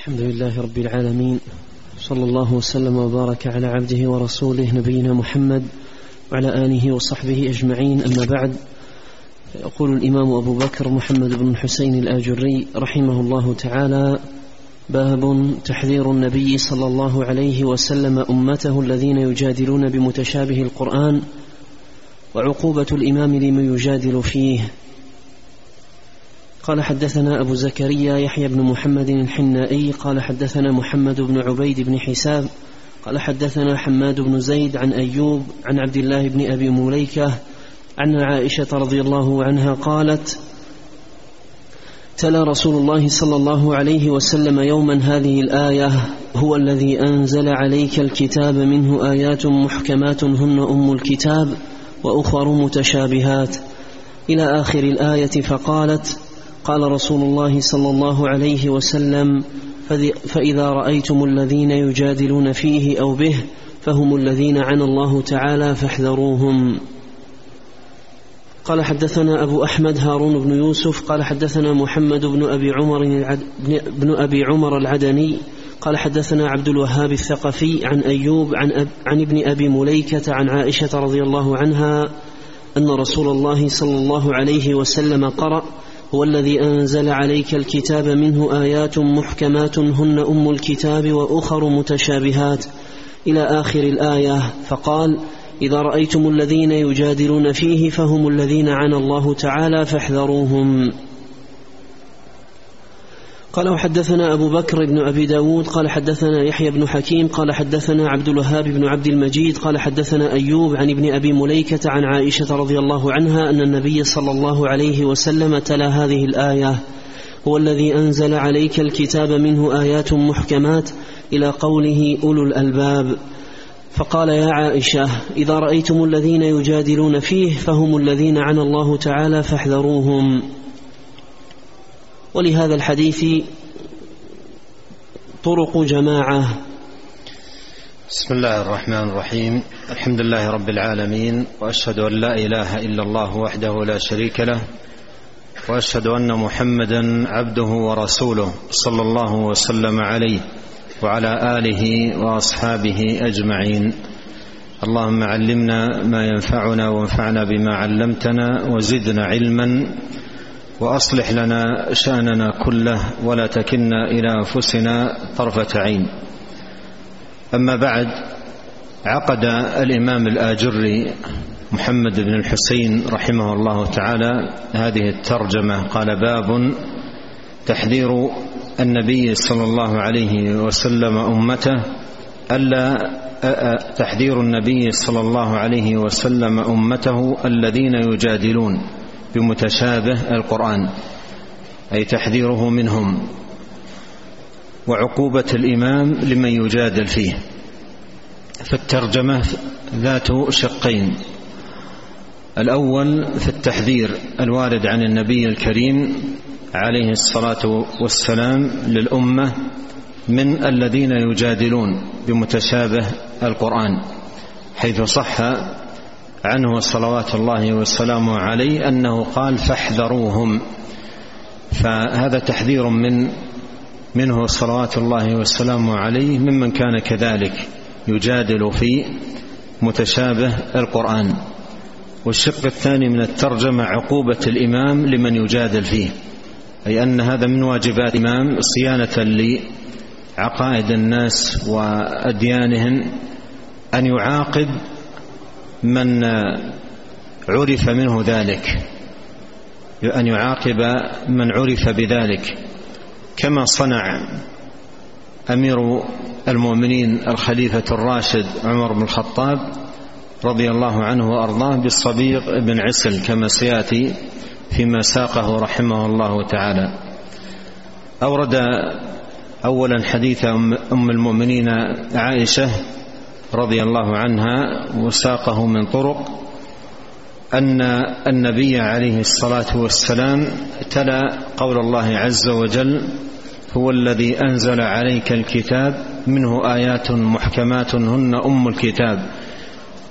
الحمد لله رب العالمين صلى الله وسلم وبارك على عبده ورسوله نبينا محمد وعلى آله وصحبه أجمعين أما بعد يقول الإمام أبو بكر محمد بن الحسين الآجري رحمه الله تعالى باب تحذير النبي صلى الله عليه وسلم أمته الذين يجادلون بمتشابه القرآن وعقوبة الإمام لمن يجادل فيه. قال حدثنا أبو زكريا يحيى بن محمد الحنائي قال حدثنا محمد بن عبيد بن حساب قال حدثنا حماد بن زيد عن أيوب عن عبد الله بن أبي مليكة عن عائشة رضي الله عنها قالت تلا رسول الله صلى الله عليه وسلم يوما هذه الآية هو الذي أنزل عليك الكتاب منه آيات محكمات هن أم الكتاب وأخر متشابهات. إلى آخر الآية فقالت قال رسول الله صلى الله عليه وسلم فإذا رأيتم الذين يجادلون فيه أو به فهم الذين عنى الله تعالى فاحذروهم. قال حدثنا أبو أحمد هارون بن يوسف قال حدثنا محمد بن أبي عمر بن أبي عمر العدني قال حدثنا عبد الوهاب الثقفي عن أيوب عن, أب عن ابن أبي مليكة عن عائشة رضي الله عنها أن رسول الله صلى الله عليه وسلم قرأ هو الذي أنزل عليك الكتاب منه آيات محكمات هن أم الكتاب وأخر متشابهات إلى آخر الآية. فقال إذا رأيتم الذين يجادلون فيه فهم الذين عنى الله تعالى فاحذروهم. قال وحدثنا أبو بكر بن أبي داود قال حدثنا يحيى بن حكيم قال حدثنا عبد الوهاب بن عبد المجيد قال حدثنا أيوب عن ابن أبي مليكة عن عائشة رضي الله عنها أن النبي صلى الله عليه وسلم تلا هذه الآية هو الذي أنزل عليك الكتاب منه آيات محكمات إلى قوله أولو الألباب فقال يا عائشة إذا رأيتم الذين يجادلون فيه فهم الذين عنى الله تعالى فاحذروهم ولهذا الحديث طرق جماعة. بسم الله الرحمن الرحيم. الحمد لله رب العالمين وأشهد أن لا إله إلا الله وحده لا شريك له وأشهد أن محمدا عبده ورسوله صلى الله وسلم عليه وعلى آله وأصحابه أجمعين. اللهم علمنا ما ينفعنا وانفعنا بما علمتنا وزدنا علما وأصلح لنا شأننا كله ولا تكلنا إلى أنفسنا طرفة عين. أما بعد عقد الإمام الآجري محمد بن الحسين رحمه الله تعالى هذه الترجمة. قال باب تحذير النبي صلى الله عليه وسلم أمته ألا تحذير النبي صلى الله عليه وسلم أمته الذين يجادلون. بمتشابه القرآن أي تحذيره منهم وعقوبة الإمام لمن يجادل فيه. فالترجمة ذات شقين. الأول في التحذير الوارد عن النبي الكريم عليه الصلاة والسلام للأمة من الذين يجادلون بمتشابه القرآن حيث صح عنه صلوات الله وسلامه عليه أنه قال فاحذروهم. فهذا تحذير من منه صلوات الله وسلامه عليه ممن كان كذلك يجادل في متشابه القرآن. والشق الثاني من الترجمة عقوبة الإمام لمن يجادل فيه أي أن هذا من واجبات الإمام صيانة لعقائد الناس وأديانهم أن يعاقب من عرف منه ذلك أن يعاقب من عرف بذلك. كما صنع أمير المؤمنين الخليفة الراشد عمر بن الخطاب رضي الله عنه وأرضاه بالصبيغ بن عسل كما سيأتي فيما ساقه رحمه الله تعالى. أورد أولا حديث أم المؤمنين عائشة رضي الله عنها وساقه من طرق أن النبي عليه الصلاة والسلام تلا قول الله عز وجل هو الذي أنزل عليك الكتاب منه آيات محكمات هن أم الكتاب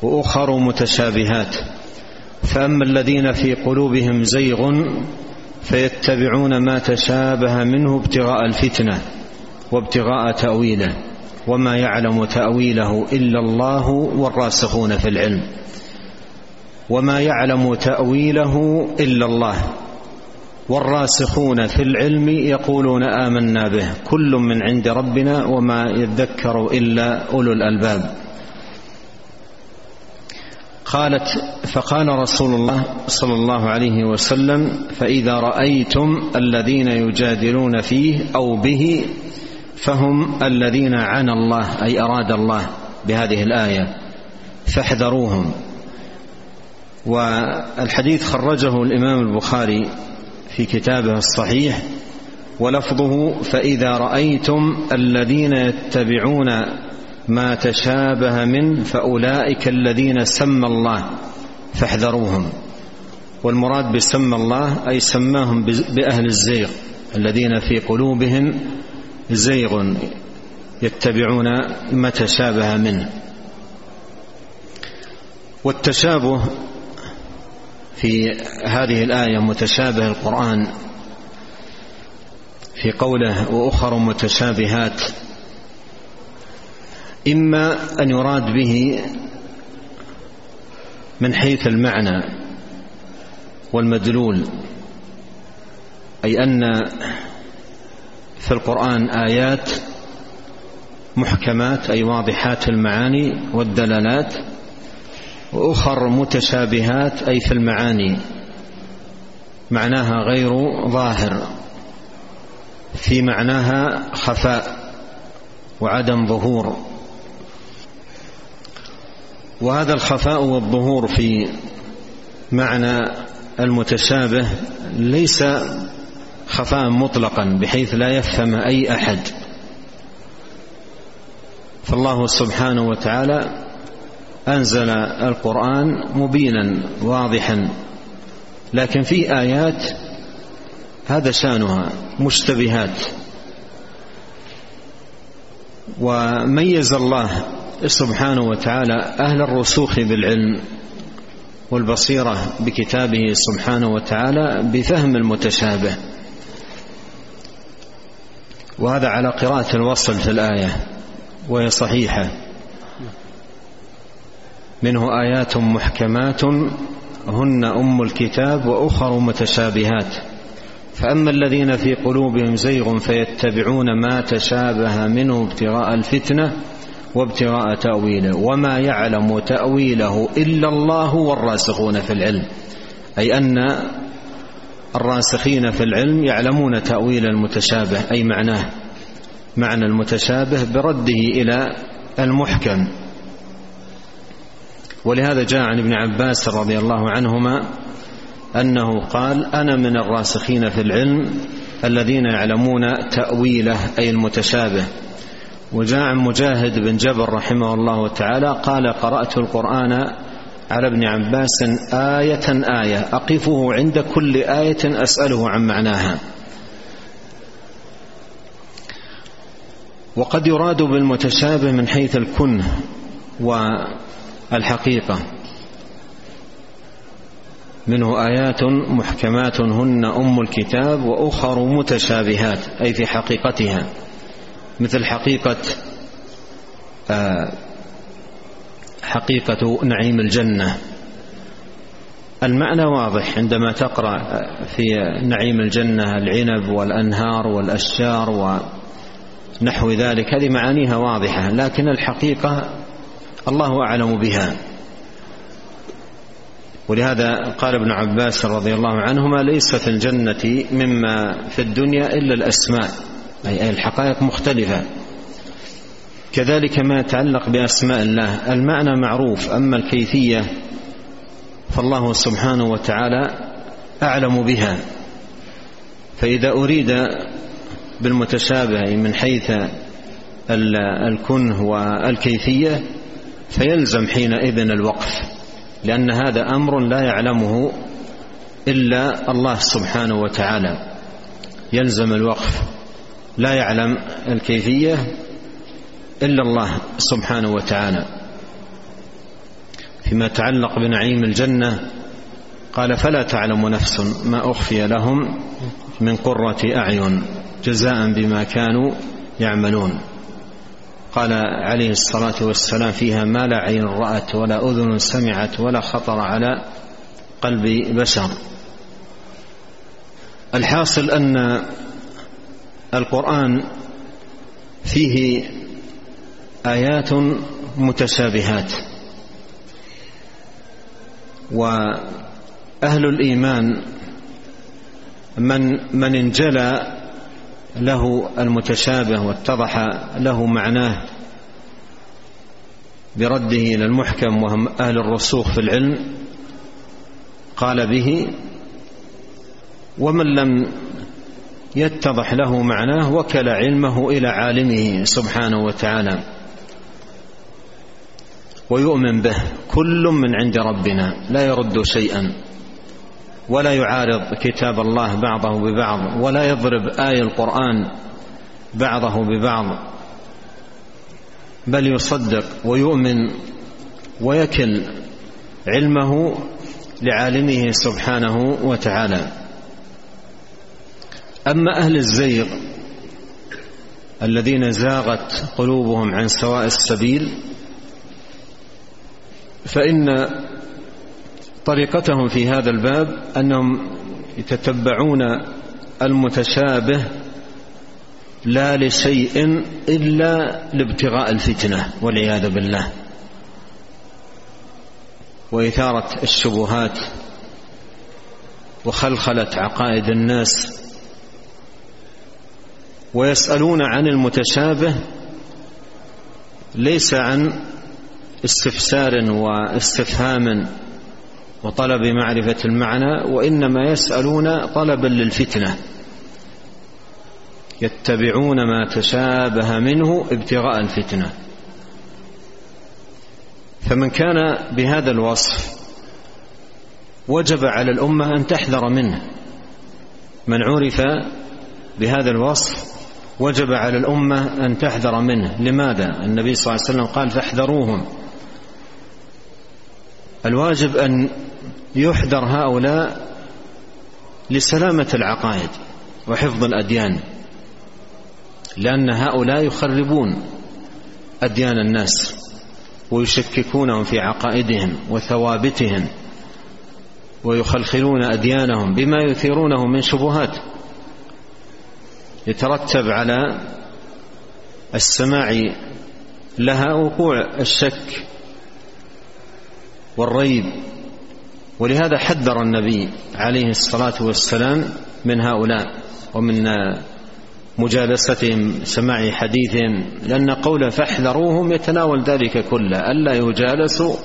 وأخر متشابهات. فأما الذين في قلوبهم زيغ فيتبعون ما تشابه منه ابتغاء الفتنة وابتغاء تأويله. وما يعلم تأويله إلا الله والراسخون في العلم. وما يعلم تأويله إلا الله والراسخون في العلم يقولون آمنا به. كل من عند ربنا وما يذكر إلا أولو الألباب. قالت فقال رسول الله صلى الله عليه وسلم فإذا رأيتم الذين يجادلون فيه أو به فهم الذين عنى الله أي أراد الله بهذه الآية فاحذروهم. والحديث خرجه الإمام البخاري في كتابه الصحيح ولفظه فإذا رأيتم الذين يتبعون ما تشابه منه فأولئك الذين سمى الله فاحذروهم. والمراد بسمى الله أي سماهم بأهل الزيغ الذين في قلوبهم زيغ يتبعون ما تشابه منه. والتشابه في هذه الآية متشابه القرآن في قوله وأخر متشابهات إما أن يراد به من حيث المعنى والمدلول أي أن في القرآن آيات محكمات أي واضحات المعاني والدلالات وأخر متشابهات أي في المعاني. معناها غير ظاهر. في معناها خفاء وعدم ظهور. وهذا الخفاء والظهور في معنى المتشابه ليس خفاء مطلقا بحيث لا يفهم أي أحد. فالله سبحانه وتعالى أنزل القرآن مبينا واضحا. لكن في آيات هذا شأنها مشتبهات. وميز الله سبحانه وتعالى أهل الرسوخ بالعلم والبصيرة بكتابه سبحانه وتعالى بفهم المتشابه. وهذا على قراءة الوصل في الآية وهي صحيحة. منه آيات محكمات هن أم الكتاب وأخر متشابهات. فأما الذين في قلوبهم زيغ فيتبعون ما تشابه منه ابتغاء الفتنة وابتغاء تأويله. وما يعلم تأويله إلا الله والراسخون في العلم. أي أن الراسخين في العلم يعلمون تأويل المتشابه أي معناه معنى المتشابه برده إلى المحكم. ولهذا جاء عن ابن عباس رضي الله عنهما أنه قال أنا من الراسخين في العلم الذين يعلمون تأويله أي المتشابه. وجاء عن مجاهد بن جبر رحمه الله تعالى قال قرأت القرآن على ابن عباس آية آية. أقفه عند كل آية أسأله عن معناها. وقد يراد بالمتشابه من حيث الكنه والحقيقة. منه آيات محكمات هن أم الكتاب وأخر متشابهات أي في حقيقتها. مثل حقيقة آه، حقيقة نعيم الجنة. المعنى واضح عندما تقرأ في نعيم الجنة العنب والأنهار والأشجار ونحو ذلك هذه معانيها واضحة لكن الحقيقة الله أعلم بها. ولهذا قال ابن عباس رضي الله عنهما ليس في الجنة مما في الدنيا إلا الأسماء أي الحقائق مختلفة. كذلك ما يتعلق بأسماء الله. المعنى معروف أما الكيفية فالله سبحانه وتعالى أعلم بها. فإذا أريد بالمتشابه من حيث الكنه والكيفية فيلزم حينئذ الوقف لأن هذا أمر لا يعلمه إلا الله سبحانه وتعالى. يلزم الوقف لا يعلم الكيفية إلا الله سبحانه وتعالى. فيما يتعلق بنعيم الجنة قال فلا تعلم نفس ما أخفي لهم من قرة أعين جزاء بما كانوا يعملون. قال عليه الصلاة والسلام فيها ما لا عين رأت ولا أذن سمعت ولا خطر على قلب بشر. الحاصل أن القرآن فيه آيات متشابهات. وأهل الإيمان من من انجلى له المتشابه واتضح له معناه برده إلى المحكم وهم أهل الرسوخ في العلم. قال به ومن لم يتضح له معناه وكل علمه إلى عالمه سبحانه وتعالى. ويؤمن به. كل من عند ربنا لا يرد شيئا ولا يعارض كتاب الله بعضه ببعض ولا يضرب آية القرآن بعضه ببعض بل يصدق ويؤمن ويكل علمه لعالمه سبحانه وتعالى. أما أهل الزيغ الذين زاغت قلوبهم عن سواء السبيل فإن طريقتهم في هذا الباب أنهم يتتبعون المتشابه لا لشيء إلا لابتغاء الفتنة والعياذ بالله. وإثارة الشبهات وخلخلة عقائد الناس ويسألون عن المتشابه ليس عن استفسار واستفهام وطلب معرفة المعنى وإنما يسألون طلبا للفتنة. يتبعون ما تشابه منه ابتغاء الفتنة. فمن كان بهذا الوصف وجب على الأمة أن تحذر منه. من عرف بهذا الوصف وجب على الأمة أن تحذر منه. لماذا؟ النبي صلى الله عليه وسلم قال فاحذروهم. الواجب أن يحذر هؤلاء لسلامة العقائد وحفظ الأديان لأن هؤلاء يخربون أديان الناس ويشككونهم في عقائدهم وثوابتهم ويخلخلون أديانهم بما يثيرونه من شبهات يترتب على السماع لها وقوع الشك والريب. ولهذا حذر النبي عليه الصلاة والسلام من هؤلاء ومن مجالستهم سماع حديثهم لأن قوله فاحذروهم يتناول ذلك كله ألا يجالسوا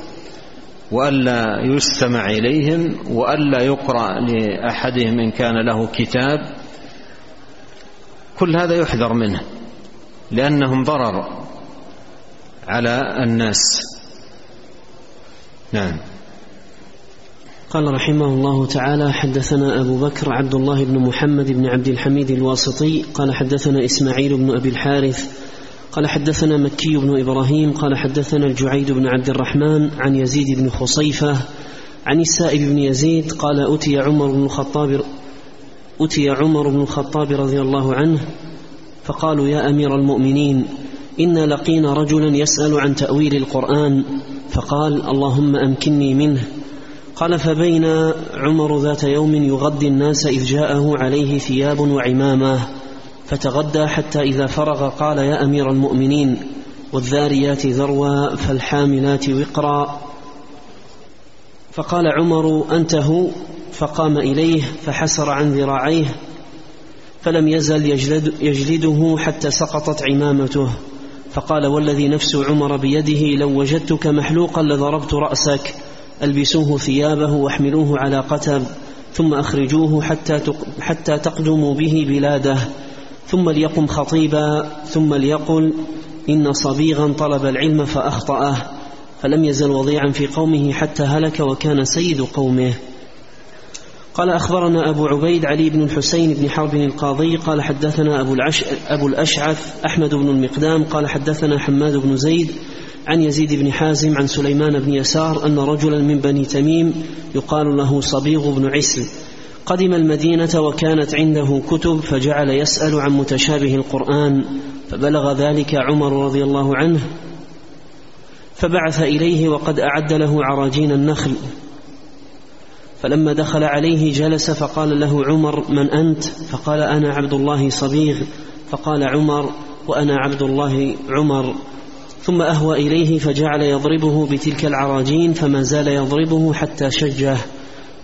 وألا يستمع إليهم وألا يقرأ لأحدهم إن كان له كتاب. كل هذا يحذر منه لأنهم ضرر على الناس. نعم. قال رحمه الله تعالى حدثنا أبو بكر عبد الله بن محمد بن عبد الحميد الواسطي قال حدثنا إسماعيل بن أبي الحارث قال حدثنا مكي بن إبراهيم قال حدثنا الجعيد بن عبد الرحمن عن يزيد بن خصيفة عن السائب بن يزيد قال أتي عمر بن الخطاب أتي عمر بن الخطاب رضي الله عنه فقالوا يا أمير المؤمنين إنا لقينا رجلا يسأل عن تأويل القرآن فقال اللهم أمكنني منه. قال فبين عمر ذات يوم يغدي الناس إذ جاءه عليه ثياب وعمامة فتغدى حتى إذا فرغ قال يا أمير المؤمنين والذاريات ذروا فالحاملات وقرا. فقال عمر أنت هو. فقام إليه فحسر عن ذراعيه فلم يزل يجلد يجلده حتى سقطت عمامته. فقال والذي نفس عمر بيده لو وجدتك محلوقا لضربت رأسك. ألبسوه ثيابه واحملوه على قتب ثم أخرجوه حتى حتى تقدموا به بلاده. ثم ليقم خطيبا ثم ليقل إن صبيغا طلب العلم فأخطأه. فلم يزل وضيعا في قومه حتى هلك وكان سيد قومه. قال أخبرنا أبو عبيد علي بن الحسين بن حرب القاضي قال حدثنا أبو, العش أبو الأشعث أحمد بن المقدام قال حدثنا حماد بن زيد عن يزيد بن حازم عن سليمان بن يسار أن رجلا من بني تميم يقال له صبيغ بن عسل قدم المدينة وكانت عنده كتب فجعل يسأل عن متشابه القرآن فبلغ ذلك عمر رضي الله عنه فبعث إليه وقد أعد له عراجين النخل فلما دخل عليه جلس فقال له عمر من أنت؟ فقال أنا عبد الله صبيغ. فقال عمر وأنا عبد الله عمر. ثم أهوى إليه فجعل يضربه بتلك العراجين فما زال يضربه حتى شجه.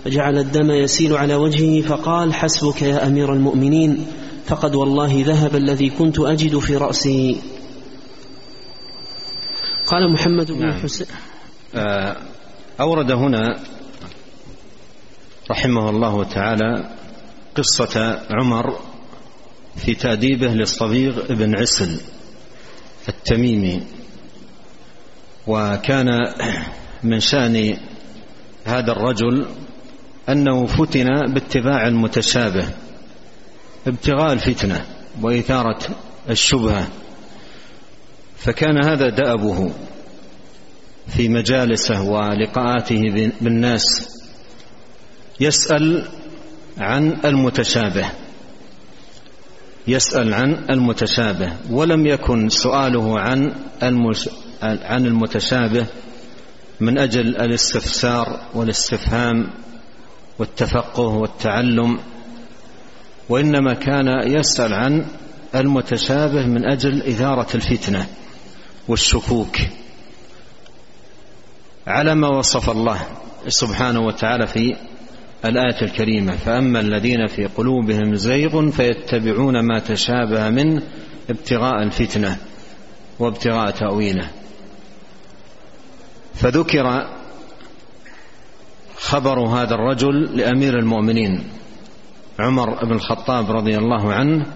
فجعل الدم يسيل على وجهه فقال حسبك يا أمير المؤمنين فقد والله ذهب الذي كنت أجد في رأسي. قال محمد بن نعم. حسين آه، أورد هنا رحمه الله تعالى قصة عمر في تأديبه للصبيغ بن عسل التميمي. وكان من شأن هذا الرجل أنه فتن باتباع المتشابه ابتغاء الفتنة وإثارة الشبهة. فكان هذا دأبه في مجالسه ولقاءاته بالناس يسأل عن المتشابه. يسأل عن المتشابه. ولم يكن سؤاله عن عن المتشابه من أجل الاستفسار والاستفهام والتفقه والتعلم وإنما كان يسأل عن المتشابه من أجل إثارة الفتنة والشكوك. على ما وصف الله سبحانه وتعالى في الآية الكريمة فأما الذين في قلوبهم زيغ فيتبعون ما تشابه منه ابتغاء الفتنة وابتغاء تأويله. فذكر خبر هذا الرجل لأمير المؤمنين عمر بن الخطاب رضي الله عنه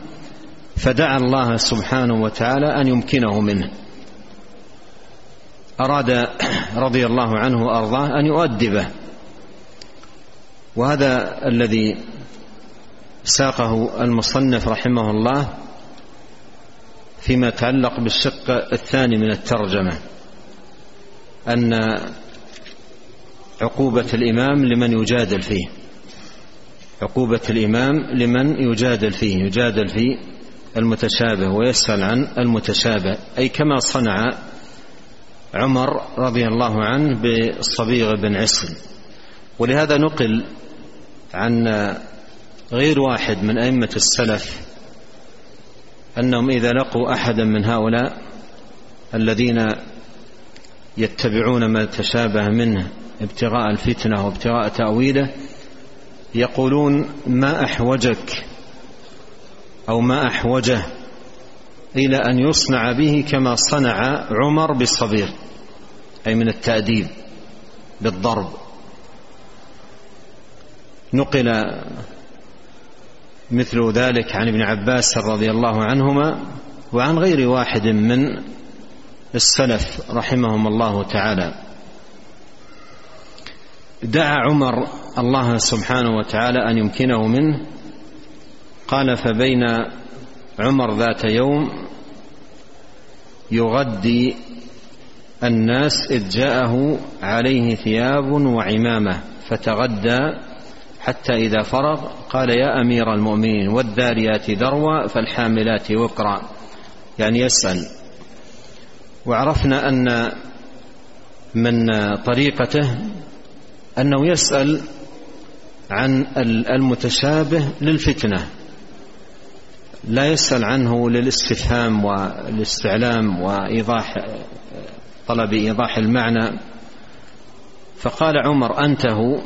فدعا الله سبحانه وتعالى أن يمكنه منه. أراد رضي الله عنه وأرضاه أن يؤدبه. وهذا الذي ساقه المصنف رحمه الله فيما يتعلق بالشق الثاني من الترجمة أن عقوبة الإمام لمن يجادل فيه. عقوبة الإمام لمن يجادل فيه يجادل في المتشابه ويسأل عن المتشابه. أي كما صنع عمر رضي الله عنه بالصبيغ بن عسل. ولهذا نقل عن غير واحد من أئمة السلف أنهم إذا لقوا أحدا من هؤلاء الذين يتبعون ما تشابه منه ابتغاء الفتنة وابتغاء تأويله يقولون ما أحوجك أو ما أحوجه إلى أن يصنع به كما صنع عمر بالصبير أي من التأديب بالضرب. نقل مثل ذلك عن ابن عباس رضي الله عنهما وعن غير واحد من السلف رحمهم الله تعالى. دعا عمر الله سبحانه وتعالى أن يمكنه منه قال فبين عمر ذات يوم يغدي الناس إذ جاءه عليه ثياب وعمامة فتغدى حتى إذا فرغ قال يا أمير المؤمنين والذاريات ذروة فالحاملات وقرا. يعني يسأل. وعرفنا أن من طريقته أنه يسأل عن المتشابه للفتنة. لا يسأل عنه للاستفهام والاستعلام وإيضاح طلب إيضاح المعنى. فقال عمر أنته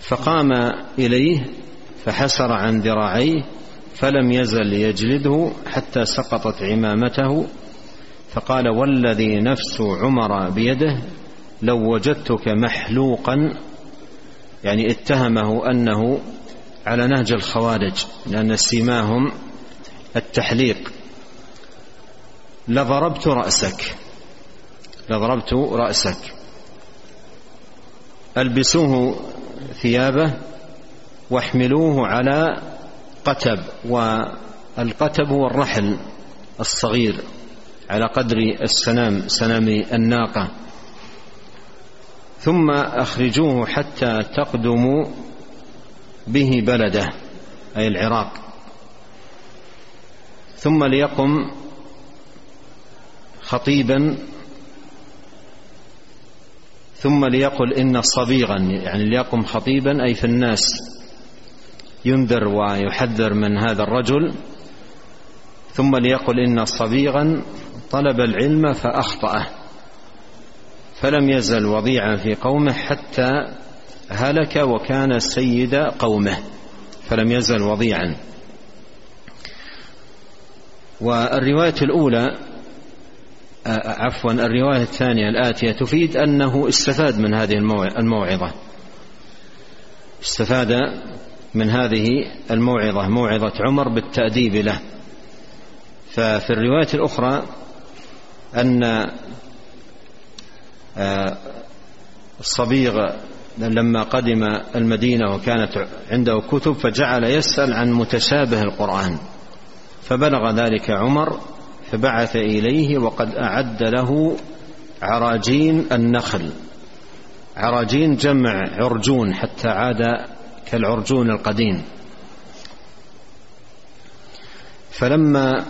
فقام إليه فحسر عن ذراعيه فلم يزل يجلده حتى سقطت عمامته فقال والذي نفس عمر بيده لو وجدتك محلوقا يعني اتهمه أنه على نهج الخوارج لأن سيماهم التحليق. لضربت رأسك لضربت رأسك. ألبسوه ثيابه واحملوه على قتب والقتب هو الرحل الصغير على قدر السنام سنام الناقة. ثم أخرجوه حتى تقدموا به بلده أي العراق. ثم ليقم خطيبا ثم ليقل إن صبيغا يعني ليقم خطيبا أي في الناس ينذر ويحذر من هذا الرجل. ثم ليقل إن صبيغا طلب العلم فأخطأه فلم يزل وضيعا في قومه حتى هلك وكان سيد قومه فلم يزل وضيعا. والرواية الأولى عفوا الرواية الثانية الآتية تفيد أنه استفاد من هذه الموعظة. استفاد من هذه الموعظة موعظة عمر بالتأديب له. ففي الرواية الأخرى أن الصبيغ لما قدم المدينة وكانت عنده كتب فجعل يسأل عن متشابه القرآن. فبلغ ذلك عمر فبعث إليه وقد أعد له عراجين النخل. عراجين جمع عرجون حتى عاد كالعرجون القديم. فلما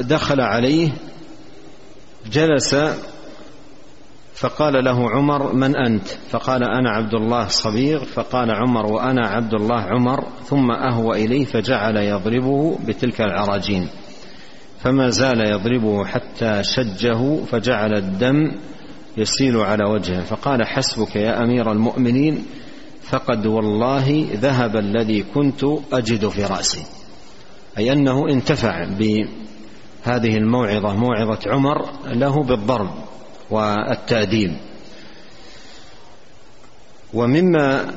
دخل عليه جلس فقال له عمر من أنت؟ فقال أنا عبد الله صبيغ فقال عمر وأنا عبد الله عمر. ثم أهوى إليه فجعل يضربه بتلك العراجين. فما زال يضربه حتى شجه فجعل الدم يسيل على وجهه. فقال حسبك يا أمير المؤمنين فقد والله ذهب الذي كنت أجد في رأسي. أي أنه انتفع بهذه الموعظة موعظة عمر له بالضرب والتأديب. ومما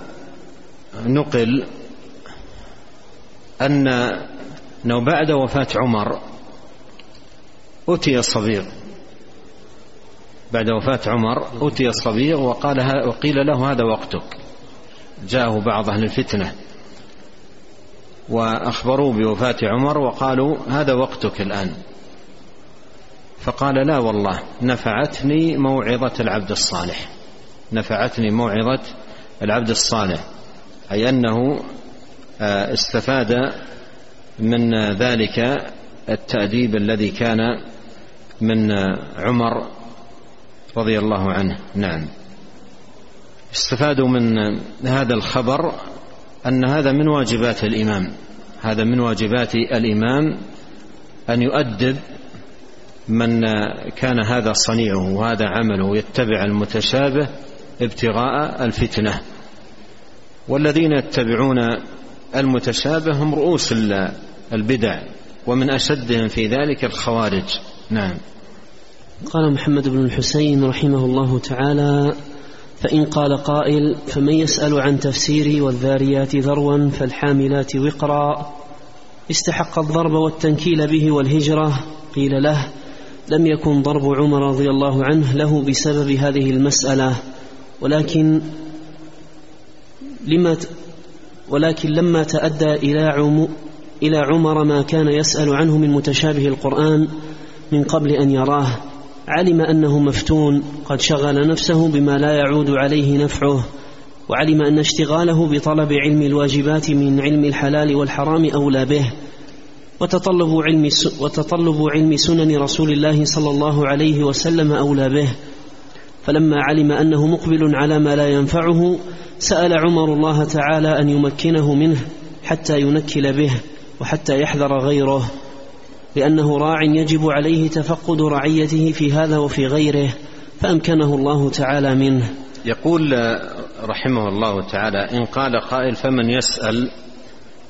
نقل أن انه بعد وفاة عمر أتي الصبيغ. بعد وفاة عمر أتي الصبيغ وقال وقيل له هذا وقتك. جاءه بعض أهل الفتنة. وأخبروه بوفاة عمر وقالوا هذا وقتك الآن. فقال لا والله نفعتني موعظة العبد الصالح. نفعتني موعظة العبد الصالح. أي أنه آه، استفاد من ذلك التأديب الذي كان من عمر رضي الله عنه. نعم. استفادوا من هذا الخبر أن هذا من واجبات الإمام. هذا من واجبات الإمام أن يؤدب من كان هذا صنيعه وهذا عمله يتبع المتشابه ابتغاء الفتنة. والذين يتبعون المتشابه هم رؤوس البدع ومن أشدهم في ذلك الخوارج. نعم. قال محمد بن الحسين رحمه الله تعالى فإن قال قائل فمن يسأل عن تفسيري والذاريات ذروا فالحاملات وقرا. استحق الضرب والتنكيل به والهجرة. قيل له لم يكن ضرب عمر رضي الله عنه له بسبب هذه المسألة. ولكن لما ولكن لما تأدى إلى إلى عمر ما كان يسأل عنه من متشابه القرآن من قبل أن يراه علم أنه مفتون قد شغل نفسه بما لا يعود عليه نفعه وعلم أن اشتغاله بطلب علم الواجبات من علم الحلال والحرام أولى به وتطلب علم وتطلب علم سنن رسول الله صلى الله عليه وسلم أولى به. فلما علم أنه مقبل على ما لا ينفعه سأل عمر الله تعالى أن يمكنه منه حتى ينكل به وحتى يحذر غيره. لأنه راع يجب عليه تفقد رعيته في هذا وفي غيره فأمكنه الله تعالى منه. يقول رحمه الله تعالى إن قال قائل فمن يسأل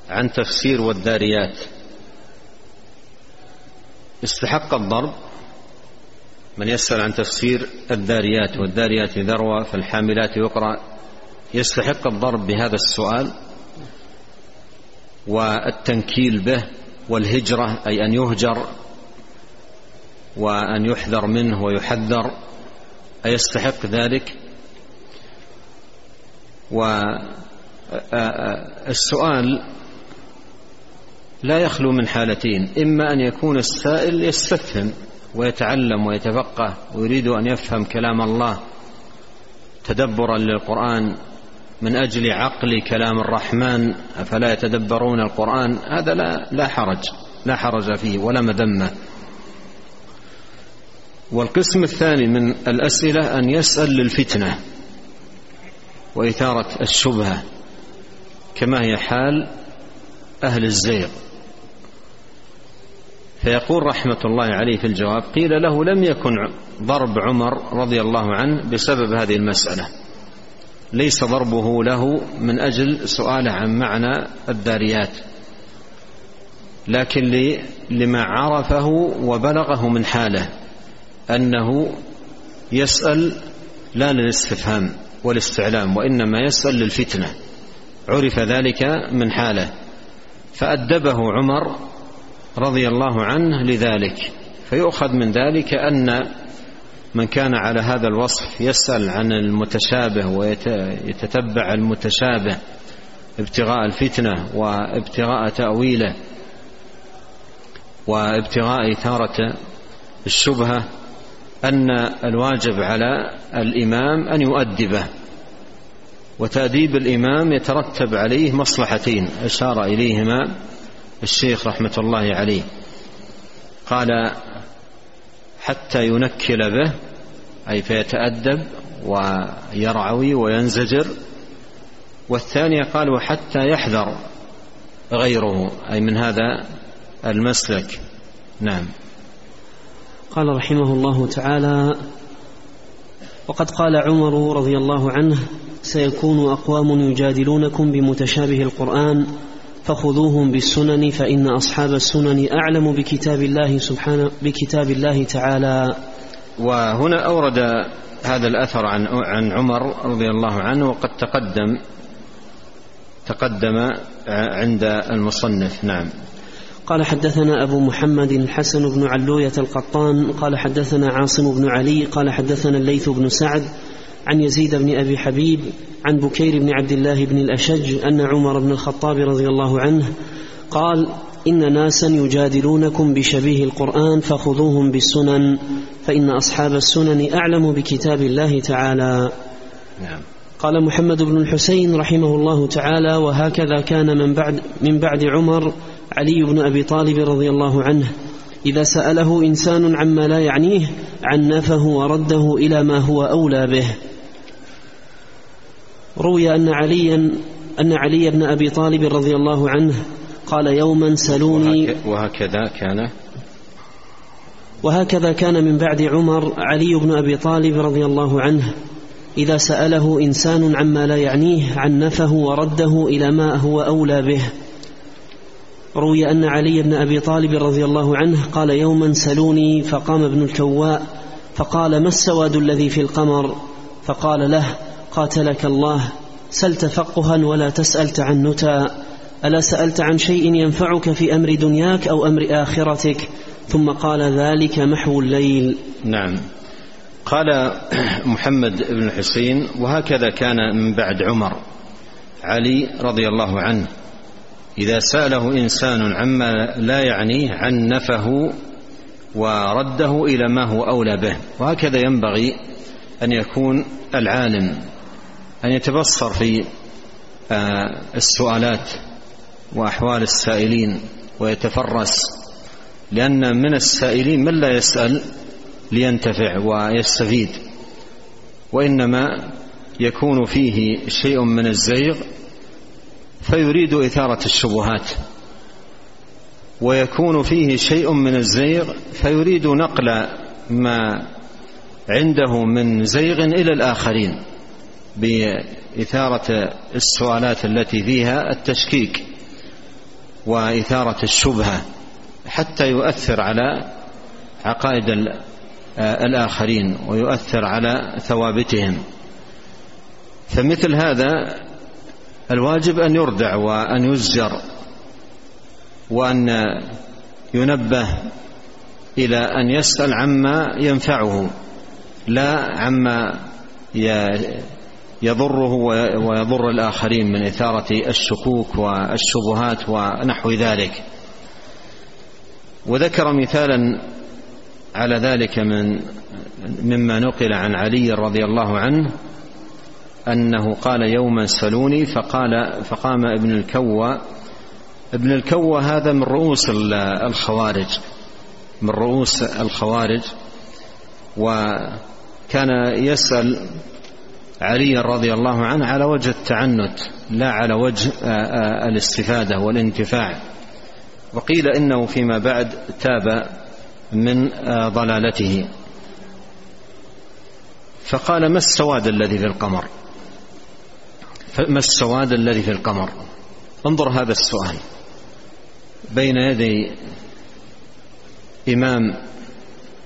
عن تفسير والداريات؟ استحق الضرب. من يسأل عن تفسير الداريات والداريات ذروة فالحاملات يقرأ. يستحق الضرب بهذا السؤال والتنكيل به. والهجرة أي أن يهجر وأن يحذر منه ويحذر أيستحق ذلك؟ والسؤال لا يخلو من حالتين إما أن يكون السائل يستفهم ويتعلم ويتفقه ويريد أن يفهم كلام الله تدبرا للقرآن من أجل عقل كلام الرحمن أفلا يتدبرون القرآن؟ هذا لا, لا حرج لا حرج فيه ولا مذمة. والقسم الثاني من الأسئلة أن يسأل للفتنة وإثارة الشبهة كما هي حال أهل الزيغ. فيقول رحمة الله عليه في الجواب قيل له لم يكن ضرب عمر رضي الله عنه بسبب هذه المسألة. ليس ضربه له من أجل سؤاله عن معنى الذاريات لكن لما عرفه وبلغه من حاله أنه يسأل لا للاستفهام والاستعلام وإنما يسأل للفتنة عرف ذلك من حاله. فأدبه عمر رضي الله عنه لذلك فيؤخذ من ذلك أن من كان على هذا الوصف يسأل عن المتشابه ويتتبع المتشابه ابتغاء الفتنة وابتغاء تأويله وابتغاء إثارة الشبهة أن الواجب على الإمام أن يؤدبه وتأديب الإمام يترتب عليه مصلحتين أشار إليهما الشيخ رحمة الله عليه. قال حتى ينكل به أي فيتأدب ويرعوي وينزجر. والثانية قال وحتى يحذر غيره أي من هذا المسلك. نعم. قال رحمه الله تعالى وقد قال عمر رضي الله عنه سيكون أقوام يجادلونكم بمتشابه القرآن فخذوهم بالسنن فإن أصحاب السنن أعلم بكتاب الله سبحانه بكتاب الله تعالى. وهنا أورد هذا الأثر عن عن عمر رضي الله عنه وقد تقدم تقدم عند المصنف. نعم. قال حدثنا أبو محمد الحسن بن علوية القطان قال حدثنا عاصم بن علي قال حدثنا الليث بن سعد عن يزيد بن أبي حبيب عن بكير بن عبد الله بن الأشج أن عمر بن الخطاب رضي الله عنه قال إن ناسا يجادلونكم بشبيه القرآن فخذوهم بالسنن فإن أصحاب السنن أعلم بكتاب الله تعالى. نعم. قال محمد بن الحسين رحمه الله تعالى وهكذا كان من بعد من بعد عمر علي بن أبي طالب رضي الله عنه إذا سأله إنسان عما لا يعنيه عنفه ورده إلى ما هو أولى به. روي أن عليا أن علي بن أبي طالب رضي الله عنه قال يوما سلوني وهكذا كان. وهكذا كان من بعد عمر علي بن أبي طالب رضي الله عنه. إذا سأله إنسان عما لا يعنيه عنفه ورده إلى ما هو أولى به. روي أن علي بن أبي طالب رضي الله عنه قال يوما سلوني فقام ابن الكواء فقال ما السواد الذي في القمر؟ فقال له قاتلك الله سل تفقها ولا تسأل تعنتا. ألا سألت عن شيء ينفعك في أمر دنياك أو أمر آخرتك؟ ثم قال ذلك محو الليل. نعم. قال محمد بن الحسين وهكذا كان من بعد عمر. علي رضي الله عنه إذا سأله إنسان عما لا يعنيه عنفه ورده إلى ما هو أولى به. وهكذا ينبغي أن يكون العالم. أن يتبصر في آه، السؤالات وأحوال السائلين ويتفرس لأن من السائلين من لا يسأل لينتفع ويستفيد وإنما يكون فيه شيء من الزيغ فيريد إثارة الشبهات ويكون فيه شيء من الزيغ فيريد نقل ما عنده من زيغ إلى الآخرين. بإثارة السؤالات التي فيها التشكيك وإثارة الشبهة حتى يؤثر على عقائد الآخرين ويؤثر على ثوابتهم. فمثل هذا الواجب أن يردع وأن يزجر وأن ينبه إلى أن يسأل عما ينفعه لا عما يضره ويضر الآخرين من إثارة الشكوك والشبهات ونحو ذلك. وذكر مثالا على ذلك من مما نقل عن علي رضي الله عنه أنه قال يوما سلوني فقال فقام ابن الكوى ابن الكوى هذا من رؤوس الخوارج من رؤوس الخوارج وكان يسأل علي رضي الله عنه على وجه التعنت لا على وجه الاستفادة والانتفاع. وقيل إنه فيما بعد تاب من ضلالته. فقال ما السواد الذي في القمر؟ ما السواد الذي في القمر؟ انظر هذا السؤال. بين يدي إمام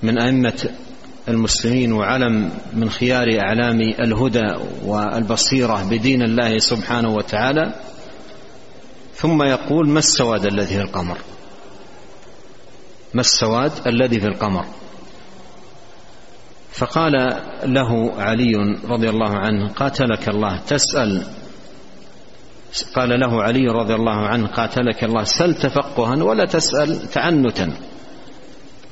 من أئمة المسلمين وعلم من خيار أعلام الهدى والبصيرة بدين الله سبحانه وتعالى ثم يقول ما السواد الذي في القمر؟ ما السواد الذي في القمر؟ فقال له علي رضي الله عنه قاتلك الله تسأل. قال له علي رضي الله عنه قاتلك الله سل تفقها ولا تسأل تعنتا.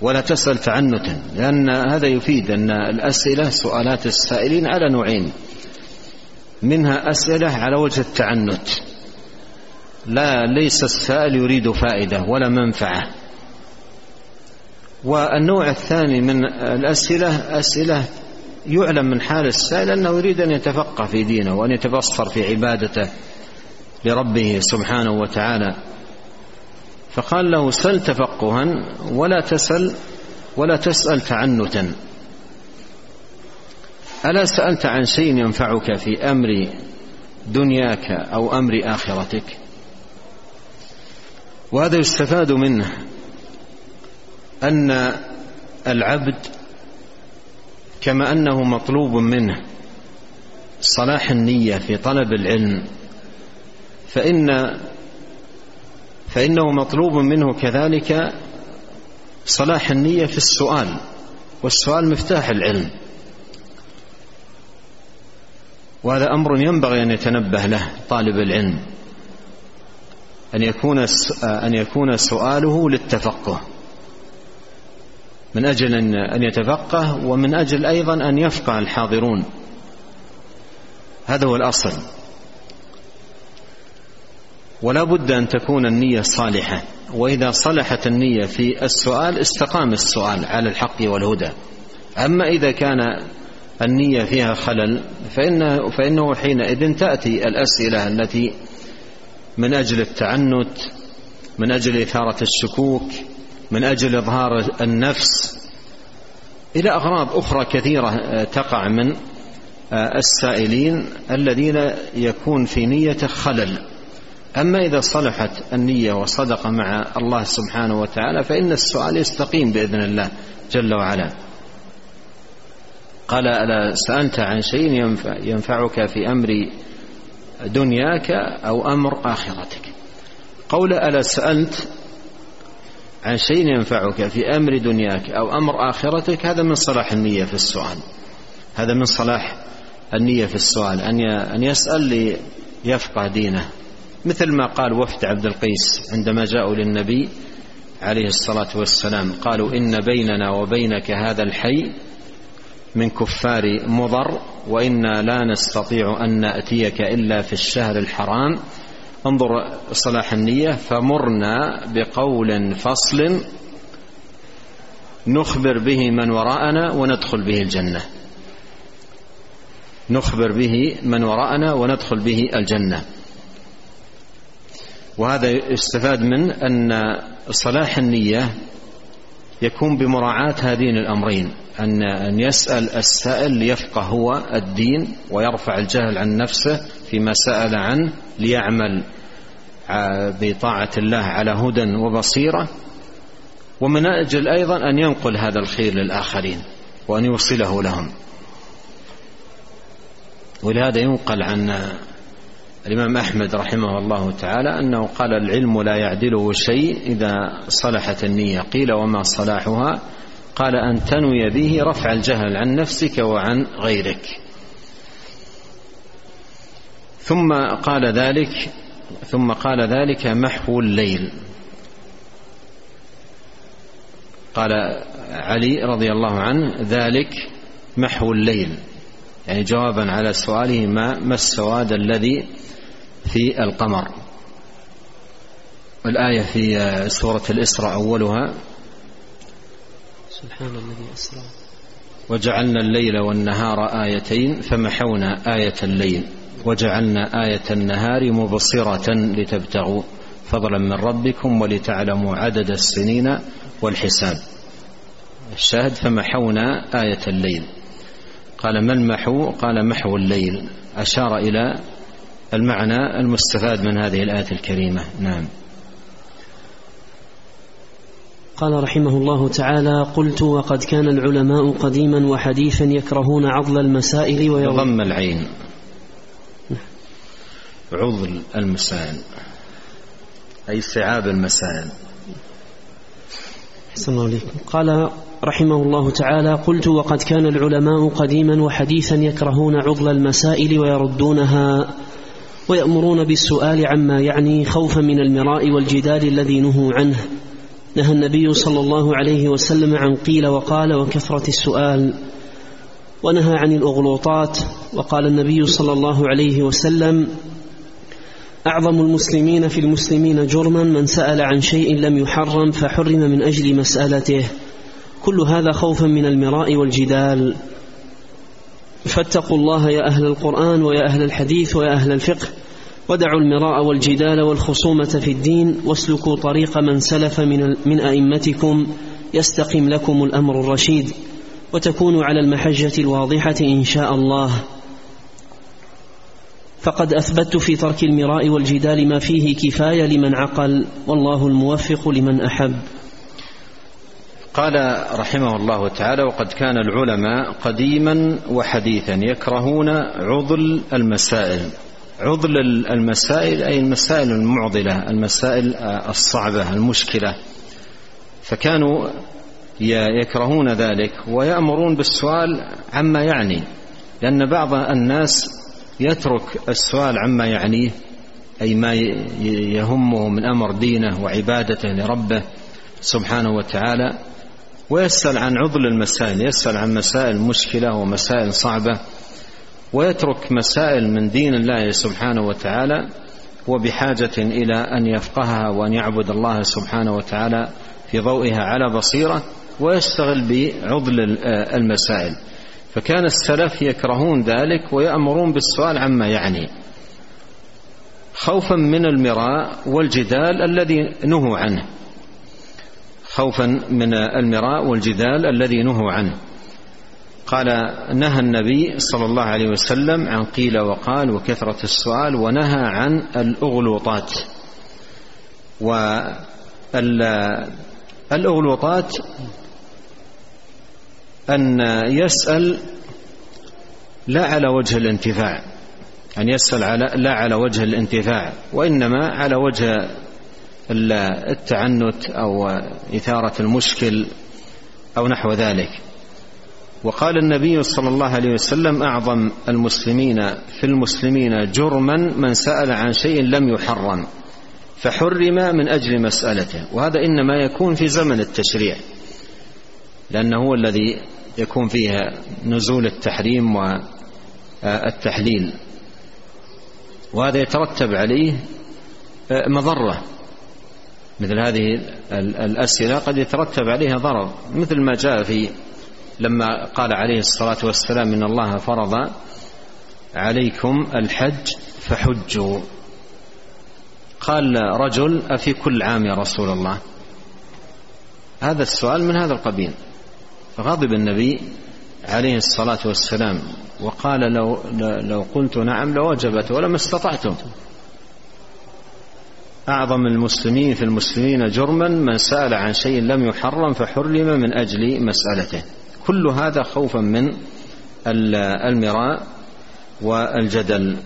ولا تسأل تعنتا لأن هذا يفيد أن الأسئلة سؤالات السائلين على نوعين. منها أسئلة على وجه التعنت. لا ليس السائل يريد فائدة ولا منفعة. والنوع الثاني من الأسئلة أسئلة يعلم من حال السائل أنه يريد أن يتفقه في دينه وأن يتبصر في عبادته لربه سبحانه وتعالى. فقال له سل تفقها ولا تسل ولا تسأل تعنتا. ألا سألت عن شيء ينفعك في أمر دنياك أو أمر آخرتك؟ وهذا يستفاد منه أن العبد كما أنه مطلوب منه صلاح النية في طلب العلم فإن فإنه مطلوب منه كذلك صلاح النية في السؤال والسؤال مفتاح العلم. وهذا أمر ينبغي أن يتنبه له طالب العلم أن يكون أن يكون سؤاله للتفقه. من أجل أن يتفقه ومن أجل أيضا أن يفقه الحاضرون. هذا هو الأصل. ولا بد أن تكون النية صالحة. وإذا صلحت النية في السؤال استقام السؤال على الحق والهدى. أما إذا كان النية فيها خلل فإنه, فإنه حينئذ تأتي الأسئلة التي من أجل التعنت من أجل إثارة الشكوك من أجل إظهار النفس. إلى أغراض أخرى كثيرة تقع من السائلين الذين يكون في نيته خلل. أما إذا صلحت النية وصدق مع الله سبحانه وتعالى فإن السؤال يستقيم بإذن الله جل وعلا. قال ألا سألت عن شيء ينفع ينفعك في أمر دنياك أو أمر آخرتك؟ قول ألا سألت عن شيء ينفعك في أمر دنياك أو أمر آخرتك؟ هذا من صلاح النية في السؤال. هذا من صلاح النية في السؤال أن يسأل ليفقه دينه. مثل ما قال وفد عبد القيس عندما جاءوا للنبي عليه الصلاة والسلام قالوا إن بيننا وبينك هذا الحي من كفار مضر وإنا لا نستطيع أن نأتيك إلا في الشهر الحرام. انظر صلاح النية فمرنا بقول فصل نخبر به من وراءنا وندخل به الجنة. نخبر به من وراءنا وندخل به الجنة. وهذا يستفاد من أن صلاح النية يكون بمراعاة هذين الأمرين. أن أن يسأل السائل ليفقه هو الدين ويرفع الجهل عن نفسه فيما سأل عنه ليعمل بطاعة الله على هدى وبصيرة. ومن أجل أيضا أن ينقل هذا الخير للآخرين وأن يوصله لهم. ولهذا ينقل عن الإمام أحمد رحمه الله تعالى أنه قال العلم لا يعدله شيء إذا صلحت النية. قيل وما صلاحها؟ قال أن تنوي به رفع الجهل عن نفسك وعن غيرك. ثم قال ذلك ثم قال ذلك محو الليل. قال علي رضي الله عنه ذلك محو الليل. يعني جوابا على سؤاله ما ما السواد الذي في القمر. الآية في سورة الإسراء أولها سبحان الذي أسرى. وجعلنا الليل والنهار آيتين فمحونا آية الليل. وجعلنا آية النهار مبصرة لتبتغوا فضلا من ربكم ولتعلموا عدد السنين والحساب. الشاهد فمحونا آية الليل. قال ما المحو؟ قال محو الليل. أشار إلى المعنى المستفاد من هذه الآية الكريمة. نعم. قال رحمه الله تعالى قلت وقد كان العلماء قديما وحديثا يكرهون عضل المسائل ويضم العين. عضل المسائل. أي استيعاب المسائل. أحسن الله عليكم. قال رحمه الله تعالى قلت وقد كان العلماء قديما وحديثا يكرهون عضل المسائل ويردونها. ويأمرون بالسؤال عما يعني خوفا من المراء والجدال الذي نهوا عنه. نهى النبي صلى الله عليه وسلم عن قيل وقال وكثرة السؤال. ونهى عن الأغلوطات. وقال النبي صلى الله عليه وسلم أعظم المسلمين في المسلمين جرما من سأل عن شيء لم يحرم فحرم من أجل مسألته. كل هذا خوفا من المراء والجدال. فاتقوا الله يا أهل القرآن ويا أهل الحديث ويا أهل الفقه. ودعوا المراء والجدال والخصومة في الدين واسلكوا طريق من سلف من, من أئمتكم يستقم لكم الأمر الرشيد وتكونوا على المحجة الواضحة إن شاء الله. فقد أثبت في ترك المراء والجدال ما فيه كفاية لمن عقل والله الموفق لمن أحب. قال رحمه الله تعالى وقد كان العلماء قديما وحديثا يكرهون عضل المسائل عضل المسائل أي المسائل المعضلة المسائل الصعبة المشكلة. فكانوا يكرهون ذلك ويأمرون بالسؤال عما يعني. لأن بعض الناس يترك السؤال عما يعنيه أي ما يهمه من أمر دينه وعبادته لربه سبحانه وتعالى ويسأل عن عضل المسائل يسأل عن مسائل مشكلة ومسائل صعبة. ويترك مسائل من دين الله سبحانه وتعالى وبحاجة إلى أن يفقهها وأن يعبد الله سبحانه وتعالى في ضوئها على بصيرة ويشتغل بعضل المسائل. فكان السلف يكرهون ذلك ويأمرون بالسؤال عما يعني. خوفا من المراء والجدال الذي نهوا عنه. خوفا من المراء والجدال الذي نهوا عنه. قال نهى النبي صلى الله عليه وسلم عن قيل وقال وكثرة السؤال ونهى عن الأغلوطات. والأغلوطات أن يسأل لا على وجه الانتفاع أن يسأل على لا على وجه الانتفاع وإنما على وجه التعنت أو إثارة المشكل أو نحو ذلك. وقال النبي صلى الله عليه وسلم أعظم المسلمين في المسلمين جرما من سأل عن شيء لم يحرم فحرم من أجل مسألته. وهذا إنما يكون في زمن التشريع لأنه هو الذي يكون فيه نزول التحريم والتحليل. وهذا يترتب عليه مضرة. مثل هذه الأسئلة قد يترتب عليها ضرر مثل ما جاء في لما قال عليه الصلاة والسلام إن الله فرض عليكم الحج فحجوا. قال رجل أفي كل عام يا رسول الله؟ هذا السؤال من هذا القبيل. غضب النبي عليه الصلاة والسلام وقال لو, لو قلت نعم لوجبت ولما استطعتم. أعظم المسلمين في المسلمين جرما من سأل عن شيء لم يحرم فحرم من أجل مسألته. كل هذا خوفا من المراء والجدل.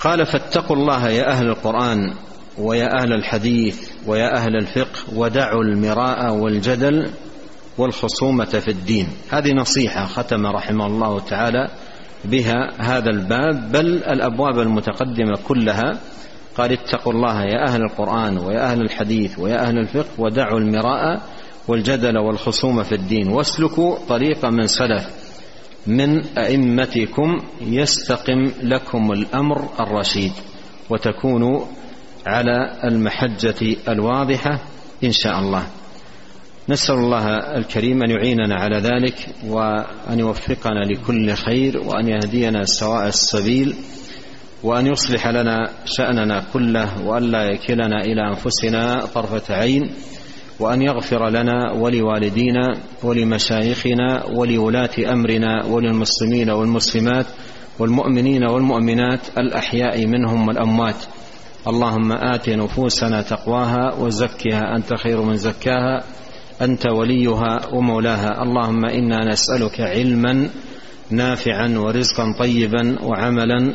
قال فاتقوا الله يا أهل القرآن ويا أهل الحديث ويا أهل الفقه ودعوا المراء والجدل والخصومة في الدين. هذه نصيحة ختم رحمه الله تعالى بها هذا الباب بل الأبواب المتقدمة كلها قال اتقوا الله يا أهل القرآن ويا أهل الحديث ويا أهل الفقه ودعوا المراء والجدل والخصوم في الدين واسلكوا طريق من سلف من أئمتكم يستقم لكم الأمر الرشيد وتكونوا على المحجة الواضحة إن شاء الله. نسأل الله الكريم أن يعيننا على ذلك وأن يوفقنا لكل خير وأن يهدينا سواء السبيل وأن يصلح لنا شأننا كله والا يكلنا إلى أنفسنا طرفة عين وأن يغفر لنا ولوالدينا ولمشايخنا ولولاة أمرنا وللمسلمين والمسلمات والمؤمنين والمؤمنات الأحياء منهم والأموات. اللهم آت نفوسنا تقواها وزكها أنت خير من زكاها أنت وليها ومولاها. اللهم إنا نسألك علما نافعا ورزقا طيبا وعملا